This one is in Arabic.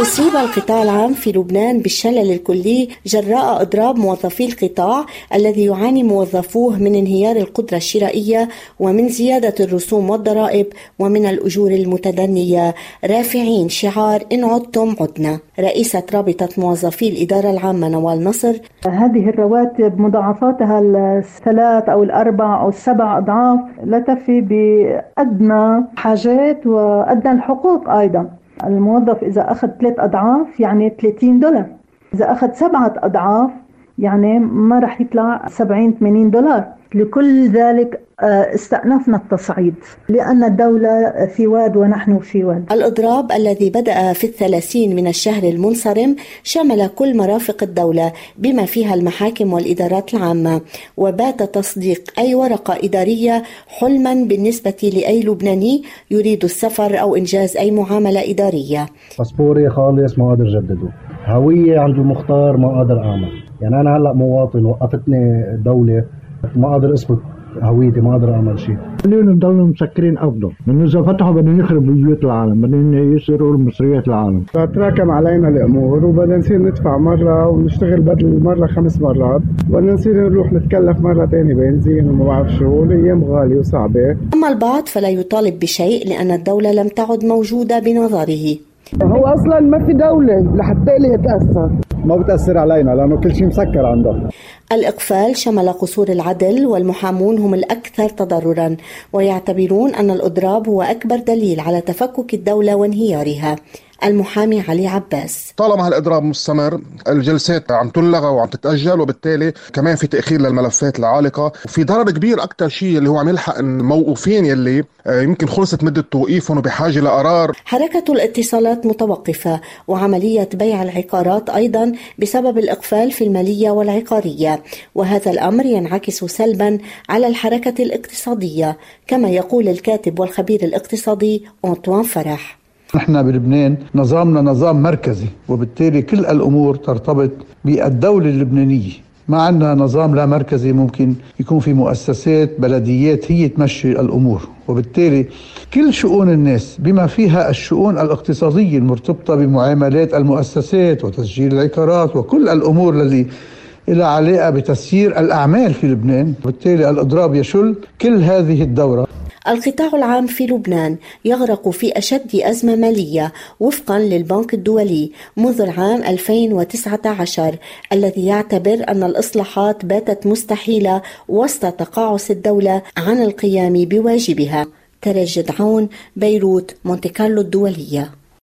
أصيب القطاع العام في لبنان بالشلل الكلي جراء إضراب موظفي القطاع الذي يعاني موظفوه من انهيار القدرة الشرائية ومن زيادة الرسوم والضرائب ومن الأجور المتدنية. رافعين شعار إن عدتم عدنا. رئيسة رابطة موظفي الإدارة العامة نوال نصر. هذه الرواتب مضاعفاتها الثلاث أو الأربع أو السبع أضعاف لا تفي بأدنى حاجات وأدنى الحقوق أيضا. الموظف إذا أخذ ثلاث أضعاف يعني 30 دولار. إذا أخذ سبعة أضعاف يعني ما راح يطلع 70 80 دولار. لكل ذلك آه، استأنفنا التصعيد لأن الدولة في واد ونحن في واد. الإضراب الذي بدأ في الثلاثين من الشهر المنصرم شمل كل مرافق الدولة بما فيها المحاكم والإدارات العامة وبات تصديق أي ورقة إدارية حلما بالنسبة لأي لبناني يريد السفر أو إنجاز أي معاملة إدارية. باسبوري خالص ما أقدر جدده. هوية عند المختار ما أقدر أعمل. يعني أنا هلأ مواطن وقفتني دولة ما أقدر أثبت هويتي ما أقدر أعمل شيء. خلينا نضلوا مسكرين أفضل. لأنه إذا فتحوا بدهم يخربوا بيوت العالم بدهم يسرقوا مصريات العالم. فتراكم علينا الأمور وبدنا نصير ندفع مرة ونشتغل بدل مرة خمس مرات. بدنا نصير نروح نتكلف مرة ثانية بنزين وما بعرف شو الأيام غالية وصعبة. أما البعض فلا يطالب بشيء لأن الدولة لم تعد موجودة بنظره. هو أصلا ما في دولة لحتى لي يتاثر ما بتأثر علينا لأنه كل شيء مسكر عندها الإقفال شمل قصور العدل والمحامون هم الأكثر تضررا ويعتبرون أن الإضراب هو أكبر دليل على تفكك الدولة وانهيارها. المحامي علي عباس. طالما هالإضراب مستمر الجلسات عم تلغى وعم تتأجل وبالتالي كمان في تأخير للملفات العالقة. وفي ضرر كبير أكثر شيء اللي هو عم يلحق الموقوفين يلي آه، يمكن خلصت مدة توقيفهم وبحاجه لقرار حركة الاتصالات متوقفة وعملية بيع العقارات أيضا بسبب الإقفال في المالية والعقارية. وهذا الأمر ينعكس سلبا على الحركة الاقتصادية كما يقول الكاتب والخبير الاقتصادي أنطوان فرح. نحن بلبنان نظامنا نظام مركزي وبالتالي كل الأمور ترتبط بالدولة اللبنانية. ما عندنا نظام لا مركزي ممكن يكون في مؤسسات بلديات هي تمشي الأمور. وبالتالي كل شؤون الناس بما فيها الشؤون الاقتصادية المرتبطة بمعاملات المؤسسات وتسجيل العقارات وكل الأمور التي إلى علاقة بتسيير الأعمال في لبنان. وبالتالي الإضراب يشل كل هذه الدورة. القطاع العام في لبنان يغرق في أشد أزمة مالية وفقا للبنك الدولي منذ العام 2019 الذي يعتبر أن الإصلاحات باتت مستحيلة وسط تقاعس الدولة عن القيام بواجبها. ترى الجدعون بيروت مونتي كارلو الدولية.